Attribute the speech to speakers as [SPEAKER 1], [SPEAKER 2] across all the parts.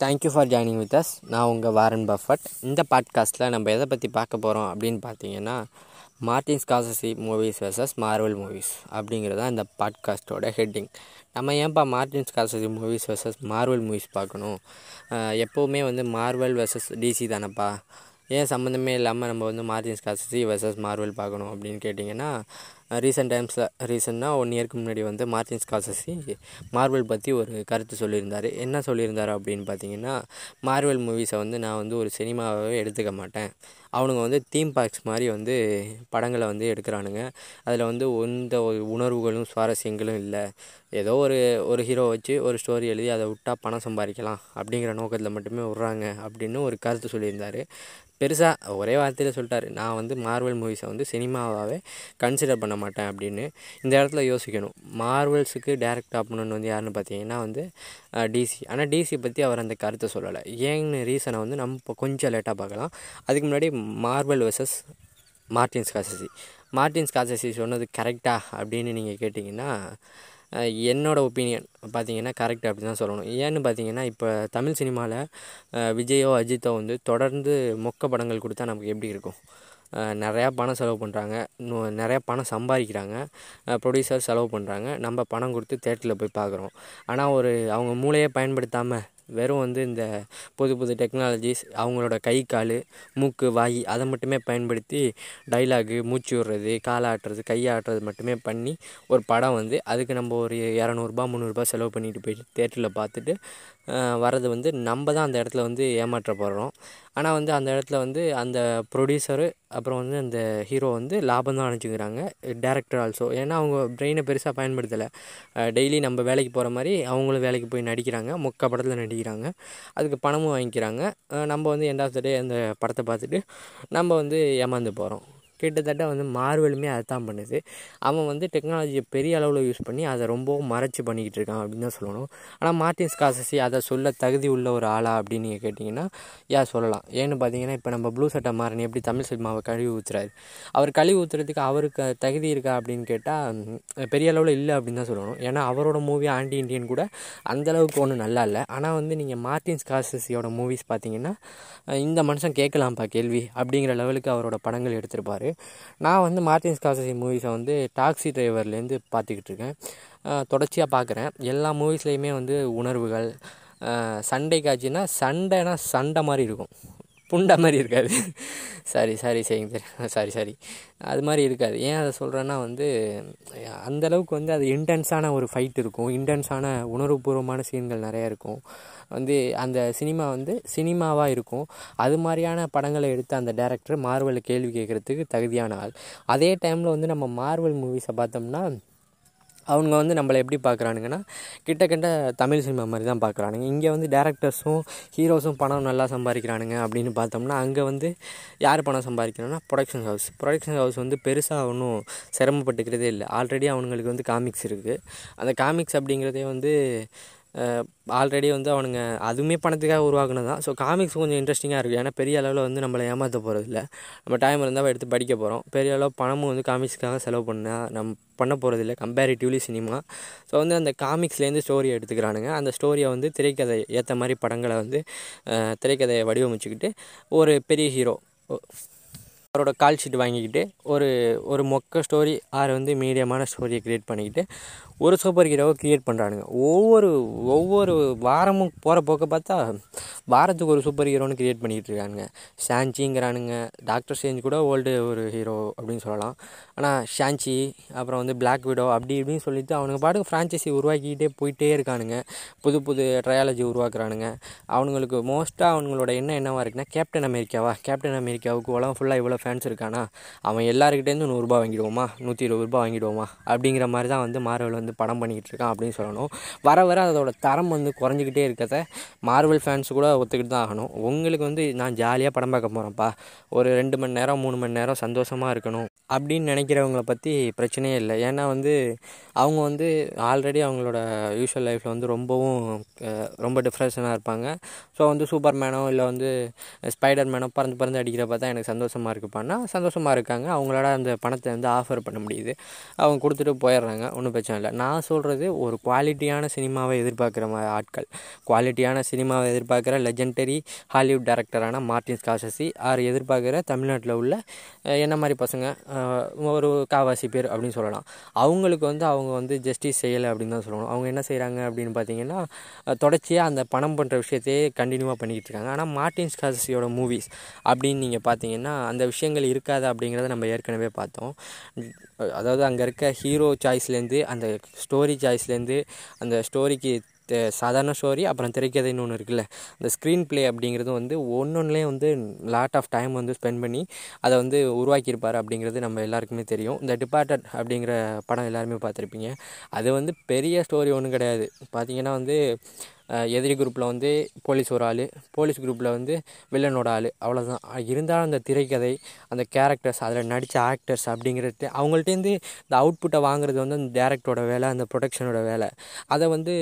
[SPEAKER 1] Thank you for joining with us நான் உங்கள் Warren Buffett இந்த பாட்காஸ்ட்டில் நம்ம எதை பற்றி பார்க்க போகிறோம் அப்படின்னு பார்த்தீங்கன்னா Martin Scorsese movies versus Marvel movies அப்படிங்கிறது தான் இந்த பாட்காஸ்ட்டோட ஹெட்டிங் நம்ம ஏன்ப்பா Martin Scorsese movies versus Marvel movies பார்க்கணும்? எப்போவுமே வந்து மார்வல் வெர்சஸ் டிசி தானேப்பா. ஏன் சம்மந்தமே இல்லாமல் நம்ம வந்து மார்டின் ஸ்காசசி வெர்சஸ் மார்வல் பார்க்கணும் அப்படின்னு கேட்டிங்கன்னா ரீசெண்ட் டைம்ஸில் ரீசெண்டாக ஒன் இயர்க்கு முன்னாடி வந்து மார்டின் ஸ்காசசி மார்வல் பற்றி ஒரு கருத்து சொல்லியிருந்தார். என்ன சொல்லியிருந்தார் அப்படின்னு பார்த்தீங்கன்னா மார்வல் மூவிஸை வந்து நான் வந்து ஒரு சினிமாவே எடுத்துக்க மாட்டேன். அவனுங்க வந்து தீம் பார்க்ஸ் மாதிரி வந்து படங்களை வந்து எடுக்கிறானுங்க. அதில் வந்து எந்த ஒரு உணர்வுகளும் சுவாரஸ்யங்களும் இல்லை. ஏதோ ஒரு ஒரு ஹீரோ வச்சு ஒரு ஸ்டோரி எழுதி அதை விட்டால் பணம் சம்பாதிக்கலாம் அப்படிங்கிற நோக்கத்தில் மட்டுமே விட்றாங்க அப்படின்னு ஒரு கருத்து சொல்லியிருந்தார். பெருசாக ஒரே வார்த்தையில் சொல்லிட்டாரு. நான் வந்து மார்வல் மூவிஸை வந்து சினிமாவாகவே கன்சிடர் பண்ண மாட்டேன் அப்படின்னு இந்த இடத்துல யோசிக்கணும். மார்வல்ஸுக்கு டேரக்ட் ஆகணும்னு வந்து யாருன்னு பார்த்தீங்கன்னா வந்து டிசி ஆனால் டிசி பற்றி அவர் அந்த கருத்தை சொல்லலை. ஏன்னு ரீசனை வந்து நம்ம இப்போ கொஞ்சம் லேட்டாக பார்க்கலாம். அதுக்கு முன்னாடி Marvel versus Martin Scorsese Martin Scorsese சொன்னது கரெக்டா அப்படின்னு நீங்கள் கேட்டிங்கன்னா என்னோடய ஒப்பீனியன் பார்த்தீங்கன்னா கரெக்ட் அப்படி தான் சொல்லணும். ஏன்னு பார்த்தீங்கன்னா இப்போ தமிழ் சினிமாவில் விஜயோ அஜித்தோ வந்து தொடர்ந்து மொக்க படங்கள் கொடுத்தா நமக்கு எப்படி இருக்கும்? நிறையா பணம் செலவு பண்ணுறாங்க இன்னும் நிறையா பணம் சம்பாதிக்கிறாங்க. ப்ரொடியூசர் செலவு பண்ணுறாங்க நம்ம பணம் கொடுத்து தேட்டரில் போய் பார்க்குறோம். ஆனால் ஒரு அவங்க மூளையை பயன்படுத்தாமல் வெறும் வந்து இந்த புது புது டெக்னாலஜிஸ் அவங்களோட கை கால் மூக்கு வாய் அதை மட்டுமே பயன்படுத்தி டைலாகு மூச்சு விடுறது காலாட்டுறது ஆட்டுறது கையை ஆட்டுறது மட்டுமே பண்ணி ஒரு படம் வந்து அதுக்கு நம்ம ஒரு இரநூறுபா முந்நூறுரூபா செலவு பண்ணிட்டு போயிட்டு தேட்டரில் பார்த்துட்டு வர்றது வந்து நம்ம தான் அந்த இடத்துல வந்து ஏமாற்றப்படுறோம். ஆனால் வந்து அந்த இடத்துல வந்து அந்த ப்ரொடியூசரு அப்புறம் வந்து அந்த ஹீரோ வந்து லாபம் தான் நினச்சிக்கிறாங்க டேரக்டர் ஆல்சோ ஏன்னா அவங்க பிரெயினை பெருசாக பயன்படுத்தலை. டெய்லி நம்ம வேலைக்கு போகிற மாதிரி அவங்களும் வேலைக்கு போய் நடிக்கிறாங்க. மொக்க படத்தில் நடிக்கிறாங்க. அதுக்கு பணமும் வாங்கிக்கிறாங்க. நம்ம வந்து எண்ட் ஆஃப் த டே அந்த படத்தை பார்த்துட்டு நம்ம வந்து ஏமாந்து போகிறோம் கிட்டத்தட்ட வந்து மார்வலுமே அதுதான் பண்ணுது. அவன் வந்து டெக்னாலஜியை பெரிய அளவில் யூஸ் பண்ணி அதை ரொம்பவும் மறைச்சி பண்ணிக்கிட்டு இருக்கான் அப்படின்னு தான் சொல்லணும். ஆனால் மார்டின் ஸ்காசசி அதை சொல்ல தகுதி உள்ள ஒரு ஆளா அப்படின்னு நீங்கள் கேட்டிங்கன்னா யா சொல்லலாம். ஏன்னு பார்த்தீங்கன்னா இப்போ நம்ம ப்ளூ சட்டை மாறன் எப்படி தமிழ் சினிமாவை கழுவி ஊற்றுறாரு அவர் கழுவி ஊற்றுறதுக்கு அவருக்கு தகுதி இருக்கா அப்படின்னு கேட்டால் பெரிய அளவில் இல்லை அப்படின்னு தான் சொல்லணும். ஏன்னா அவரோட மூவி ஆண்டி இண்டியன் கூட அந்தளவுக்கு ஒன்றும் நல்லா இல்லை. ஆனால் வந்து நீங்கள் மார்டின் ஸ்காசஸியோட மூவிஸ் பார்த்தீங்கன்னா இந்த மனுஷன் கேட்கலாம்ப்பா கேள்வி அப்படிங்கிற லெவலுக்கு அவரோட படங்கள் எடுத்திருப்பார். நான் வந்து மார்டின் ஸ்காசசி மூவிஸை வந்து டாக்ஸி டிரைவர்லேருந்து பார்த்துக்கிட்டு இருக்கேன். தொடர்ச்சியாக பார்க்குறேன் எல்லா மூவிஸ்லேயுமே வந்து உணர்வுகள் சண்டை காட்சின்னா சண்டைனா சண்டை மாதிரி இருக்கும். புண்டை மாதிரி இருக்காது. சாரி சாரி சரிங்க சாரி சாரி. அது மாதிரி இருக்காது. ஏன் அதை சொல்கிறேன்னா வந்து அந்தளவுக்கு வந்து அது இன்டென்ஸான ஒரு ஃபைட் இருக்கும். இன்டென்ஸான உணர்வுபூர்வமான சீன்கள் நிறையா இருக்கும். வந்து அந்த சினிமா வந்து சினிமாவாக இருக்கும். அது மாதிரியான படங்களை எடுத்த அந்த டேரக்டர் மார்வலில் கேள்வி கேட்குறதுக்கு தகுதியான ஆள். அதே டைமில் வந்து நம்ம மார்வல் மூவிஸை பார்த்தோம்னா அவங்க வந்து நம்மளை எப்படி பார்க்குறானுங்கன்னா கிட்ட கிட்ட தமிழ் சினிமா மாதிரி தான் பார்க்குறானுங்க. இங்கே வந்து டேரக்டர்ஸும் ஹீரோஸும் பணம் நல்லா சம்பாதிக்கிறானுங்க அப்படின்னு பார்த்தோம்னா அங்கே வந்து யார் பணம் சம்பாதிக்கிறாங்கன்னா ப்ரொடக்ஷன் ஹவுஸ் ப்ரொடக்ஷன் ஹவுஸ் வந்து பெருசாக ஒன்றும் சிரமப்பட்டுக்கிறதே இல்லை. ஆல்ரெடி அவனுங்களுக்கு வந்து காமிக்ஸ் இருக்குது அந்த காமிக்ஸ் அப்படிங்கிறதே வந்து ஆல்ரெடி வந்து அவனுங்க அதுவுமே பணத்துக்காக உருவாக்குனது தான். ஸோ காமிக்ஸ் கொஞ்சம் இன்ட்ரெஸ்டிங்காக இருக்குது ஏன்னா பெரிய அளவில் வந்து நம்மளை ஏமாற்ற போகிறது இல்லை நம்ம டைம் இருந்தால் எடுத்து படிக்க போகிறோம் பெரிய அளவு பணமும் வந்து காமிக்ஸ்க்காக செலவு பண்ணால் நம்ம பண்ண போகிறது இல்லை கம்பேரிட்டிவ்லி சினிமா ஸோ வந்து அந்த காமிக்ஸ்லேருந்து ஸ்டோரியை எடுத்துக்கிறானுங்க. அந்த ஸ்டோரியை வந்து திரைக்கதை ஏற்ற மாதிரி படங்களை வந்து திரைக்கதையை வடிவமைச்சுக்கிட்டு ஒரு பெரிய ஹீரோ அவரோட கால் ஷீட் வாங்கிக்கிட்டு ஒரு ஒரு மொக்க ஸ்டோரி ஆறு வந்து மீடியமான ஸ்டோரியை க்ரியேட் பண்ணிக்கிட்டு ஒரு சூப்பர் ஹீரோவை க்ரியேட் பண்ணுறானுங்க ஒவ்வொரு ஒவ்வொரு வாரமும் போகிற போக்க பார்த்தா வாரத்துக்கு ஒரு சூப்பர் ஹீரோன்னு க்ரியேட் பண்ணிக்கிட்டு இருக்கானுங்க. ஷான்ச்சிங்கிறானுங்க டாக்டர் சேஞ்ச் கூட ஓல்டு ஒரு ஹீரோ அப்படின்னு சொல்லலாம். ஆனால் ஷான்ச்சி அப்புறம் வந்து பிளாக் விடோ அப்படி இப்படின்னு சொல்லிட்டு அவனுங்க பாட்டுக்கு ஃப்ரான்ச்சைசி உருவாக்கிக்கிட்டே போயிட்டே இருக்கானுங்க. புது புது ட்ரையாலஜி உருவாக்குறானுங்க. அவனுங்களுக்கு மோஸ்ட்டாக அவங்களோட எண்ணம் என்னவாக இருக்குன்னா கேப்டன் அமெரிக்காவா கேப்டன் அமெரிக்காவுக்கு உலகம் ஃபுல்லாக இவ்வளோ ஃபேன்ஸ் இருக்கானா அவன் எல்லாருக்கிட்டேருந்து நூறுரூபா வாங்கிடுவோமா நூற்றி இருபது ரூபா வாங்கிடுவோமா அப்படிங்கிற மாதிரி தான் வந்து மார்வல் வந்து படம் பண்ணிக்கிட்டு இருக்கான் அப்படின்னு சொல்லணும். வர வர அதோட தரம் வந்து குறைஞ்சிக்கிட்டே இருக்கிறத மார்வல் ஃபேன்ஸ் கூட ஒத்துக்கிட்டு தான் ஆகணும். உங்களுக்கு வந்து நான் ஜாலியாக படம் பார்க்க போகிறேன்ப்பா ஒரு ரெண்டு மணி நேரம் மூணு மணி நேரம் சந்தோஷமாக இருக்கணும் அப்படின்னு நினைக்கிறவங்கள பற்றி பிரச்சனையே இல்லை. ஏன்னா வந்து அவங்க வந்து ஆல்ரெடி அவங்களோட யூஷுவல் லைஃப்பில் வந்து ரொம்பவும் ரொம்ப டிப்ரெஷனாக இருப்பாங்க. ஸோ வந்து சூப்பர் மேனோ இல்லை வந்து ஸ்பைடர் மேனோ பறந்து பறந்து அடிக்கிறப்ப தான் எனக்கு சந்தோஷமாக இருக்குப்பா பண்ணால் சந்தோஷமாக இருக்காங்க. அவங்களால அந்த பணத்தை வந்து ஆஃபர் பண்ண முடியுது. அவங்க கொடுத்துட்டு போயிடுறாங்க. ஒன்றும் பிரச்சனை இல்லை. நான் சொல்கிறது ஒரு குவாலிட்டியான சினிமாவை எதிர்பார்க்குற மாதிரி ஆட்கள். குவாலிட்டியான சினிமாவை எதிர்பார்க்குற லெஜெண்டரி ஹாலிவுட் டேரக்டரான மார்டின் ஸ்காசசி ஆர் எதிர்பார்க்குற தமிழ்நாட்டில் உள்ள என்ன மாதிரி பசங்க ஒரு காவாசி பேர் அப்படின்னு சொல்லலாம். அவங்களுக்கு வந்து அவங்க வந்து ஜஸ்டிஸ் செய்யலை அப்படின்னு தான் சொல்லணும். அவங்க என்ன செய்கிறாங்க அப்படின்னு பார்த்தீங்கன்னா தொடர்ச்சியாக அந்த பணம் பண்ணுற விஷயத்தையே கண்டினியூவாக பண்ணிக்கிட்டு இருக்காங்க. ஆனால் மார்டின் ஸ்காசஸியோட மூவிஸ் அப்படின்னு நீங்கள் பார்த்தீங்கன்னா அந்த விஷயம் விஷயங்கள் இருக்காது அப்படிங்கிறத நம்ம ஏற்கனவே பார்த்தோம். அதாவது அங்கே இருக்க ஹீரோ சாய்ஸ்லேருந்து அந்த ஸ்டோரி சாய்ஸ்லேருந்து அந்த ஸ்டோரிக்கு சாதாரண ஸ்டோரி அப்புறம் திரைக்கதைன்னு ஒன்று இருக்குல்ல அந்த ஸ்க்ரீன் ப்ளே அப்படிங்கிறது வந்து ஒன்னொன்றுலேயும் வந்து லாட் ஆஃப் டைம் வந்து ஸ்பெண்ட் பண்ணி அதை வந்து உருவாக்கியிருப்பார் அப்படிங்கிறது நம்ம எல்லாருக்குமே தெரியும். இந்த டிபார்ட்டட் அப்படிங்கிற படம் எல்லாருமே பார்த்துருப்பீங்க. அது வந்து பெரிய ஸ்டோரி ஒன்றும் கிடையாது. பார்த்தீங்கன்னா வந்து எதிரி குரூப்பில் வந்து போலீஸ் ஒரு ஆள் போலீஸ் குரூப்பில் வந்து வில்லனோட ஆள். அவ்வளோதான் இருந்தாலும் அந்த திரைக்கதை அந்த கேரக்டர்ஸ் அதில் நடித்த ஆக்டர்ஸ் அப்படிங்கிறது அவங்கள்ட்டேருந்து இந்த அவுட்புட்டை வாங்குறது வந்து அந்த டேரக்டரோட வேலை அந்த ப்ரொடக்ஷனோட வேலை. அதை வந்து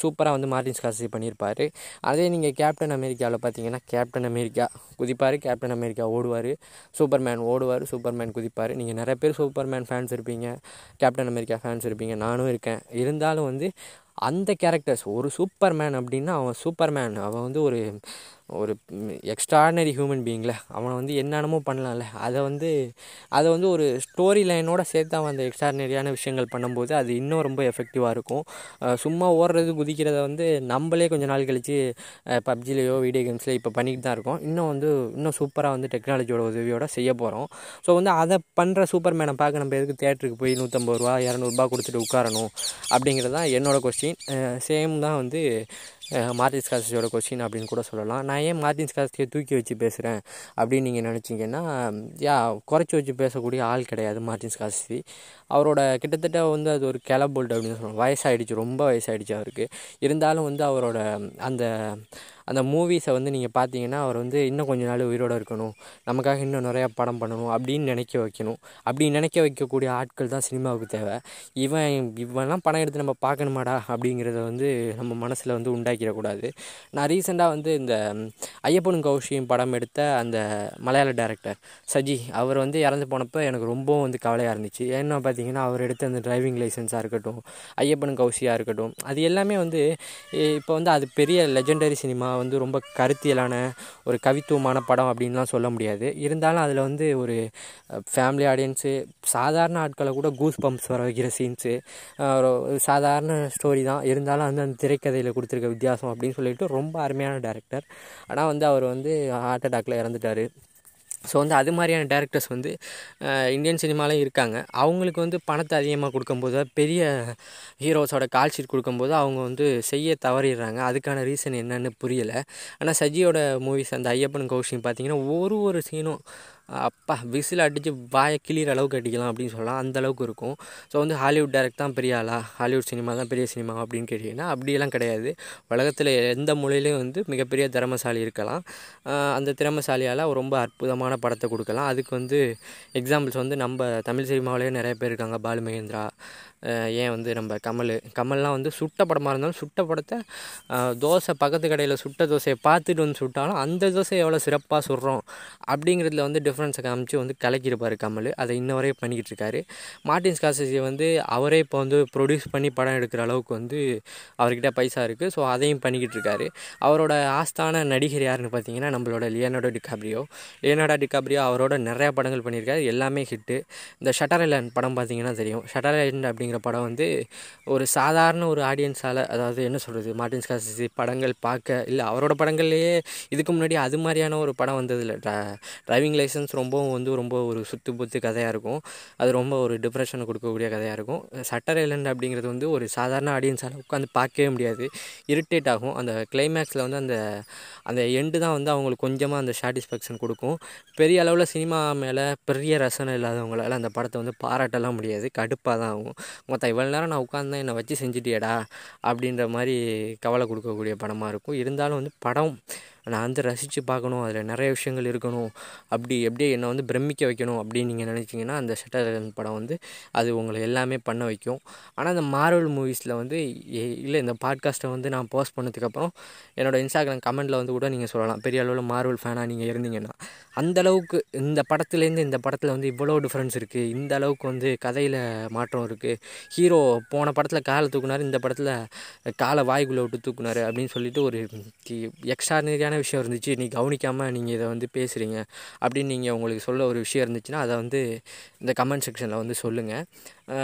[SPEAKER 1] சூப்பராக வந்து மார்டின் ஸ்காசி பண்ணியிருப்பார். அதே நீங்கள் கேப்டன் அமெரிக்காவில் பார்த்தீங்கன்னா கேப்டன் அமெரிக்கா குதிப்பார் கேப்டன் அமெரிக்கா ஓடுவார். சூப்பர்மேன் ஓடுவார் சூப்பர்மேன் குதிப்பார். நீங்கள் நிறைய பேர் சூப்பர்மேன் ஃபேன்ஸ் இருப்பீங்க கேப்டன் அமெரிக்கா ஃபேன்ஸ் இருப்பீங்க. நானும் இருக்கேன். இருந்தாலும் வந்து அந்த கேரக்டர்ஸ் ஒரு சூப்பர்மேன் அப்படின்னா அவன் சூப்பர் மேன் அவன் வந்து ஒரு ஒரு எக்ஸ்ட்ராடினரி ஹியூமன் பீயிங்கில் அவனை வந்து என்னென்னமோ பண்ணலாம்ல. அதை வந்து அதை வந்து ஒரு ஸ்டோரி லைனோட சேர்த்து அவன் அந்த எக்ஸ்ட்ராடினரியான விஷயங்கள் பண்ணும்போது அது இன்னும் ரொம்ப எஃபெக்டிவாக இருக்கும். சும்மா ஓடுறது குதிக்கிறத வந்து நம்மளே கொஞ்ச நாள் கழித்து பப்ஜிலேயோ வீடியோ கேம்ஸ்லேயோ இப்போ பண்ணிக்கிட்டு தான் இருக்கோம். இன்னும் வந்து இன்னும் சூப்பராக வந்து டெக்னாலஜியோட உதவியோட செய்ய போகிறோம் ஸோ வந்து அதை பண்ணுற சூப்பர் மேனை பார்க்க நம்ம எதுக்கு தேட்டருக்கு போய் நூற்றம்பது ரூபா இரநூறுபா கொடுத்துட்டு உட்காரணும் அப்படிங்கிறது தான் என்னோடய கொஸ்டின் சேம் தான் வந்து அஹ் மார்டின் ஸ்காசியோட கொஸ்டின் அப்படின்னு கூட சொல்லலாம். நான் ஏன் மார்டின் ஸ்காசியை தூக்கி வச்சு பேசுகிறேன் அப்படின்னு நீங்கள் நினச்சிங்கன்னா யா குறைச்சி வச்சு பேசக்கூடிய ஆள் கிடையாது மார்டின் ஸ்காசி அவரோட கிட்டத்தட்ட வந்து அது ஒரு கிளபோல்ட் அப்படின்னு சொல்லலாம். வயசாயிடுச்சு ரொம்ப வயசாகிடுச்சு அவருக்கு. இருந்தாலும் வந்து அவரோட அந்த அந்த மூவிஸை வந்து நீங்கள் பார்த்தீங்கன்னா அவர் வந்து இன்னும் கொஞ்ச நாள் உயிரோடு இருக்கணும். நமக்காக இன்னும் நிறையா படம் பண்ணணும் அப்படின்னு நினைக்க வைக்கணும். அப்படி நினைக்க வைக்கக்கூடிய ஆட்கள் தான் சினிமாவுக்கு தேவை. இவன் இவன்லாம் படம் எடுத்து நம்ம பார்க்கணுமாடா அப்படிங்கிறத வந்து நம்ம மனசில் வந்து உண்டாக்கிடக்கூடாது. நான் ரீசெண்டாக வந்து இந்த ஐயப்பனும் கௌஷியும் படம் எடுத்த அந்த மலையாள டேரக்டர் சஜி அவர் வந்து இறந்து போனப்போ எனக்கு ரொம்பவும் வந்து கவலையாக இருந்துச்சு. ஏன்னா பார்த்தீங்கன்னா அவர் எடுத்த அந்த டிரைவிங் லைசன்ஸாக இருக்கட்டும் ஐயப்பனும் கௌஷியாக இருக்கட்டும் அது எல்லாமே வந்து இப்போ வந்து அது பெரிய லெஜெண்டரி சினிமா வந்து ரொம்ப கருத்தியலான ஒரு கவித்துவமான படம் அப்படின்லாம் சொல்ல முடியாது. இருந்தாலும் அதில் வந்து ஒரு ஃபேமிலி ஆடியன்ஸு சாதாரண ஆட்களை கூட கூஸ் பம்ப்ஸ் வர வைக்கிற சீன்ஸு ஒரு சாதாரண ஸ்டோரி தான். இருந்தாலும் வந்து அந்த திரைக்கதையில் கொடுத்துருக்க வித்தியாசம் அப்படின்னு சொல்லிட்டு ரொம்ப அருமையான டேரக்டர் ஆனால் வந்து அவர் வந்து ஹார்ட் அட்டாக்ல இறந்துட்டார். ஸோ வந்து அது மாதிரியான டேரக்டர்ஸ் வந்து இந்தியன் சினிமாலையும் இருக்காங்க. அவங்களுக்கு வந்து பணத்தை அதிகமாக கொடுக்கும்போது பெரிய ஹீரோஸோட கால் ஷீட் கொடுக்கும்போது அவங்க வந்து செய்ய தவறிடுறாங்க. அதுக்கான ரீசன் என்னன்னு புரியலை. ஆனால் சஜியோட மூவிஸ் அந்த ஐயப்பன் கௌஷின் பார்த்தீங்கன்னா ஒரு ஒரு சீனும் அப்பா விசில் அடித்து வாயை கிளியிற அளவுக்கு அடிக்கலாம் அப்படின்னு சொல்லலாம். அந்த அளவுக்கு இருக்கும். ஸோ வந்து ஹாலிவுட் டேரக்ட் தான் பெரிய ஆளா? ஹாலிவுட் சினிமா தான் பெரிய சினிமா அப்படின்னு கேட்டிங்கன்னா அப்படியெல்லாம் கிடையாது. உலகத்தில் எந்த மொழியிலையும் வந்து மிகப்பெரிய திறமசாலி இருக்கலாம். அந்த திறமசாலியால் ரொம்ப அற்புதமான படத்தை கொடுக்கலாம். அதுக்கு வந்து எக்ஸாம்பிள்ஸ் வந்து நம்ம தமிழ் சினிமாவிலேயே நிறைய பேர் இருக்காங்க. பாலு மகேந்திரா ஏன் வந்து நம்ம கமல் கமல்லாம் வந்து சுட்ட படமாக இருந்தாலும் சுட்ட படத்தை தோசை பக்கத்து கடையில் சுட்ட தோசையை பார்த்துட்டு வந்து சுட்டாலும் அந்த தோசை எவ்வளோ சிறப்பாக சுடுறோம் அப்படிங்கிறதுல வந்து டிஃப்ரென்ஸை காமிச்சு வந்து கலக்கியிருப்பார் கமல். அதை இன்ன வரையும் பண்ணிக்கிட்டு இருக்காரு மார்ட்டின் ஸ்காசசி வந்து அவரே இப்போ வந்து ப்ரொடியூஸ் பண்ணி படம் எடுக்கிற அளவுக்கு வந்து அவர்கிட்ட பைசா இருக்குது ஸோ அதையும் பண்ணிக்கிட்டு இருக்காரு அவரோட ஆஸ்தான நடிகர் யாருன்னு பார்த்தீங்கன்னா நம்மளோட லியனார்டோ டிகாப்ரியோ. லியனார்டோ டிகாப்ரியோ அவரோட நிறையா படங்கள் பண்ணியிருக்காரு. எல்லாமே ஹிட்டு இந்த ஷட்டர் ஐலாண்ட் படம் பார்த்தீங்கன்னா தெரியும். ஷட்டர் ஐலாண்ட் அப்படிங்கிற படம் வந்து ஒரு சாதாரண ஒரு ஆடியன்ஸால் அதாவது என்ன சொல்கிறது மார்ட்டின் ஸ்காசி படங்கள் பார்க்க இல்லை அவரோட படங்கள்லேயே இதுக்கு முன்னாடி அது மாதிரியான ஒரு படம் வந்ததில்லை. டிரைவிங் லைசன்ஸ் ரொம்பவும் வந்து ரொம்ப ஒரு சுத்து புத்து கதையாக இருக்கும். அது ரொம்ப ஒரு டிப்ரெஷனை கொடுக்கக்கூடிய கதையாக இருக்கும். சட்டர் ஐலண்ட் அப்படிங்கிறது வந்து ஒரு சாதாரண ஆடியன்ஸால் உட்காந்து பார்க்கவே முடியாது. இரிட்டேட் ஆகும். அந்த கிளைமேக்ஸில் வந்து அந்த அந்த எண்டு தான் வந்து அவங்களுக்கு கொஞ்சமாக அந்த சாட்டிஸ்ஃபேக்ஷன் கொடுக்கும். பெரிய அளவில் சினிமா மேலே பெரிய ரசனை இல்லாதவங்களால அந்த படத்தை வந்து பாராட்டலாம் முடியாது. கடுப்பாக தான் ஆகும். மொத்தம் இவ்வளோ நேரம் நான் உட்காந்து என்னை வச்சு செஞ்சுட்டியடா? அப்படின்ற மாதிரி கவலை கொடுக்கக்கூடிய படமாக இருக்கும். இருந்தாலும் வந்து படம் நான் வந்து ரசித்து பார்க்கணும் அதில் நிறைய விஷயங்கள் இருக்கணும் அப்படி எப்படியே என்னை வந்து பிரமிக்க வைக்கணும் அப்படின்னு நீங்கள் நினச்சிங்கன்னா அந்த ஷட்டர் படம் வந்து அது உங்களை எல்லாமே பண்ண வைக்கும். ஆனால் இந்த மார்வல் மூவிஸில் வந்து இல்லை இந்த பாட்காஸ்ட்டை வந்து நான் போஸ்ட் பண்ணதுக்கப்புறம் என்னோடய இன்ஸ்டாகிராம் கமெண்ட்டில் வந்து கூட நீங்கள் சொல்லலாம். பெரிய அளவில் மார்வல் ஃபேனாக நீங்கள் இருந்தீங்கன்னா அந்தளவுக்கு இந்த படத்துலேருந்து இந்த படத்தில் வந்து இவ்வளோ டிஃப்ரென்ஸ் இருக்குது இந்த அளவுக்கு வந்து கதையில் மாற்றம் இருக்குது ஹீரோ போன படத்தில் காலை தூக்குனார் இந்த படத்தில் காலை வாய்க்குள்ளே விட்டு தூக்குனார் அப்படின்னு சொல்லிட்டு ஒரு எக்ஸ்ட்ரானரியான விஷயம் இருந்துச்சு. நீ கவனிக்காமல் நீங்கள் இதை வந்து பேசுகிறீங்க அப்படின்னு நீங்கள் உங்களுக்கு சொல்ல ஒரு விஷயம் இருந்துச்சுன்னா அதை வந்து இந்த கமெண்ட் செக்ஷனில் வந்து சொல்லுங்கள்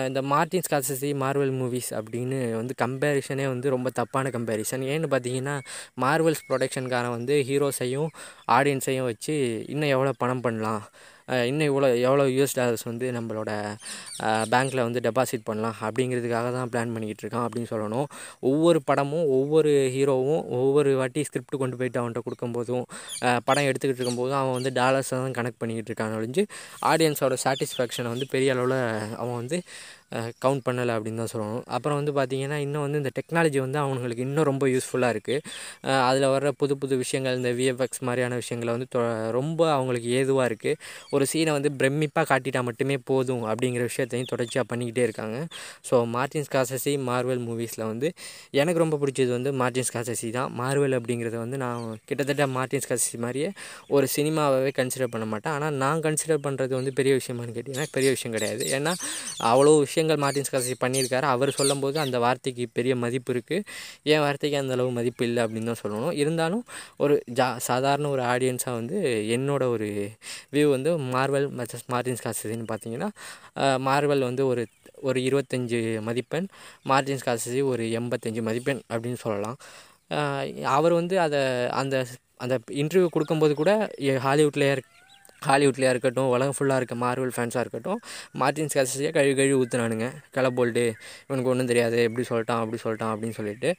[SPEAKER 1] இந்த மார்டின் ஸ்காசசி மார்வல் மூவிஸ் அப்படின்னு வந்து கம்பேரிஷனே வந்து ரொம்ப தப்பான கம்பேரிஷன் ஏன்னு பார்த்தீங்கன்னா மார்வல்ஸ் ப்ரொடக்ஷன்காரன் வந்து ஹீரோஸையும் ஆடியன்ஸையும் வச்சு இன்னும் எவ்வளோ பணம் பண்ணலாம்? இன்னும் இவ்வளோ எவ்வளோ யூஎஸ் டாலர்ஸ் வந்து நம்மளோட பேங்க்கில் வந்து டெபாசிட் பண்ணலாம் அப்படிங்கிறதுக்காக தான் பிளான் பண்ணிக்கிட்டு இருக்கான் அப்படின்னு சொல்லணும். ஒவ்வொரு படமும் ஒவ்வொரு ஹீரோவும் ஒவ்வொரு வாட்டி ஸ்கிரிப்ட் கொண்டு போயிட்டு அவன்கிட்ட கொடுக்கும்போதும் படம் எடுத்துக்கிட்டு இருக்கும்போதும் அவன் வந்து டாலர்ஸை தான் கனெக்ட் பண்ணிக்கிட்டு இருக்கான். ஒழிஞ்சு ஆடியன்ஸோட சாட்டிஸ்ஃபேக்ஷனை வந்து பெரிய அளவில் அவன் வந்து கவுண்ட் பண்ணலை அப்படின்னு தான் சொல்லணும். அப்புறம் வந்து பார்த்திங்கன்னா இன்னும் வந்து இந்த டெக்னாலஜி வந்து அவங்களுக்கு இன்னும் ரொம்ப யூஸ்ஃபுல்லாக இருக்குது அதில் வர்ற புது புது விஷயங்கள் இந்த விஎஃப்எக்ஸ் மாதிரியான விஷயங்களை வந்து ரொம்ப அவங்களுக்கு ஏதுவாக இருக்குது ஒரு சீனை வந்து பிரமிப்பாக காட்டிட்டால் மட்டுமே போதும் அப்படிங்கிற விஷயத்தையும் தொடர்ச்சியாக பண்ணிக்கிட்டே இருக்காங்க. ஸோ மார்டின்ஸ் காசசி மார்வல் மூவிஸில் வந்து எனக்கு ரொம்ப பிடிச்சது வந்து மார்டின்ஸ் காசசி தான். மார்வல் அப்படிங்கிறத வந்து நான் கிட்டத்தட்ட மார்டின்ஸ் காசசி மாதிரியே ஒரு சினிமாவே கன்சிடர் பண்ண மாட்டேன். ஆனால் நான் கன்சிடர் பண்ணுறது வந்து பெரிய விஷயமானு கேட்டிங்கன்னா பெரிய விஷயம் கிடையாது. ஏன்னா அவ்வளோ விஷயம் விஷயங்கள் மார்டின் ஸ்காசி பண்ணியிருக்காரு. அவர் சொல்லும்போது அந்த வார்த்தைக்கு பெரிய மதிப்பு இருக்குது என் வார்த்தைக்கு அந்த அளவு மதிப்பு இல்லை அப்படின்னு தான் சொல்லணும். இருந்தாலும் ஒரு ஜா சாதாரண ஒரு ஆடியன்ஸாக வந்து என்னோட ஒரு வியூ வந்து மார்வல் மச்சஸ் மார்டின் ஸ்காசின்னு பார்த்தீங்கன்னா மார்வல் வந்து ஒரு ஒரு இருபத்தஞ்சி மதிப்பெண் மார்டின் ஸ்காசி ஒரு எண்பத்தஞ்சு மதிப்பெண் அப்படின்னு சொல்லலாம். அவர் வந்து அதை அந்த அந்த இன்டர்வியூ கொடுக்கும்போது கூட ஹாலிவுட்லேயே ஹாலிவுட்லையாக இருக்கட்டும் உலகம் ஃபுல்லாக இருக்க மார்வல் ஃபேன்ஸாக இருக்கட்டும் மார்டின் ஸ்காசியை கழுவி கழுவி ஊற்றுனானுங்க கிளப்போல்டு இவனுக்கு ஒன்றும் தெரியாது எப்படி சொல்லிட்டான் அப்படி சொல்லிட்டான் அப்படின்னு சொல்லிட்டு.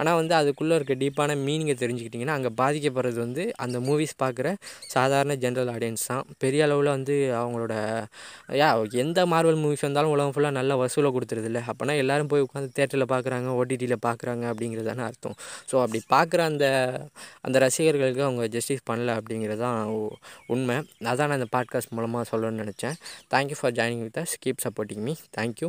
[SPEAKER 1] ஆனால் வந்து அதுக்குள்ளே இருக்க டீப்பான மீனிங்கை தெரிஞ்சுக்கிட்டிங்கன்னா அங்கே பாதிக்கப்படுறது வந்து அந்த மூவிஸ் பார்க்குற சாதாரண ஜென்ரல் ஆடியன்ஸ் தான். பெரிய அளவில் வந்து அவங்களோட யா எந்த மார்வல் மூவிஸ் வந்தாலும் உலகம் ஃபுல்லாக நல்ல வசூலை கொடுத்துருது இல்லை அப்போனா எல்லோரும் போய் உட்காந்து தேட்டரில் பார்க்குறாங்க ஓடிடியில் பார்க்குறாங்க அப்படிங்கிறது தானே அர்த்தம். ஸோ அப்படி பார்க்குற அந்த அந்த ரசிகர்களுக்கு அவங்க ஜஸ்டிஸ் பண்ணல அப்படிங்கிறது தான் உண்மை. அதான் நான் இந்த பாட்காஸ்ட் மூலமாக சொல்லணும்னு நினச்சேன். Thank you for joining with us keep supporting me thank you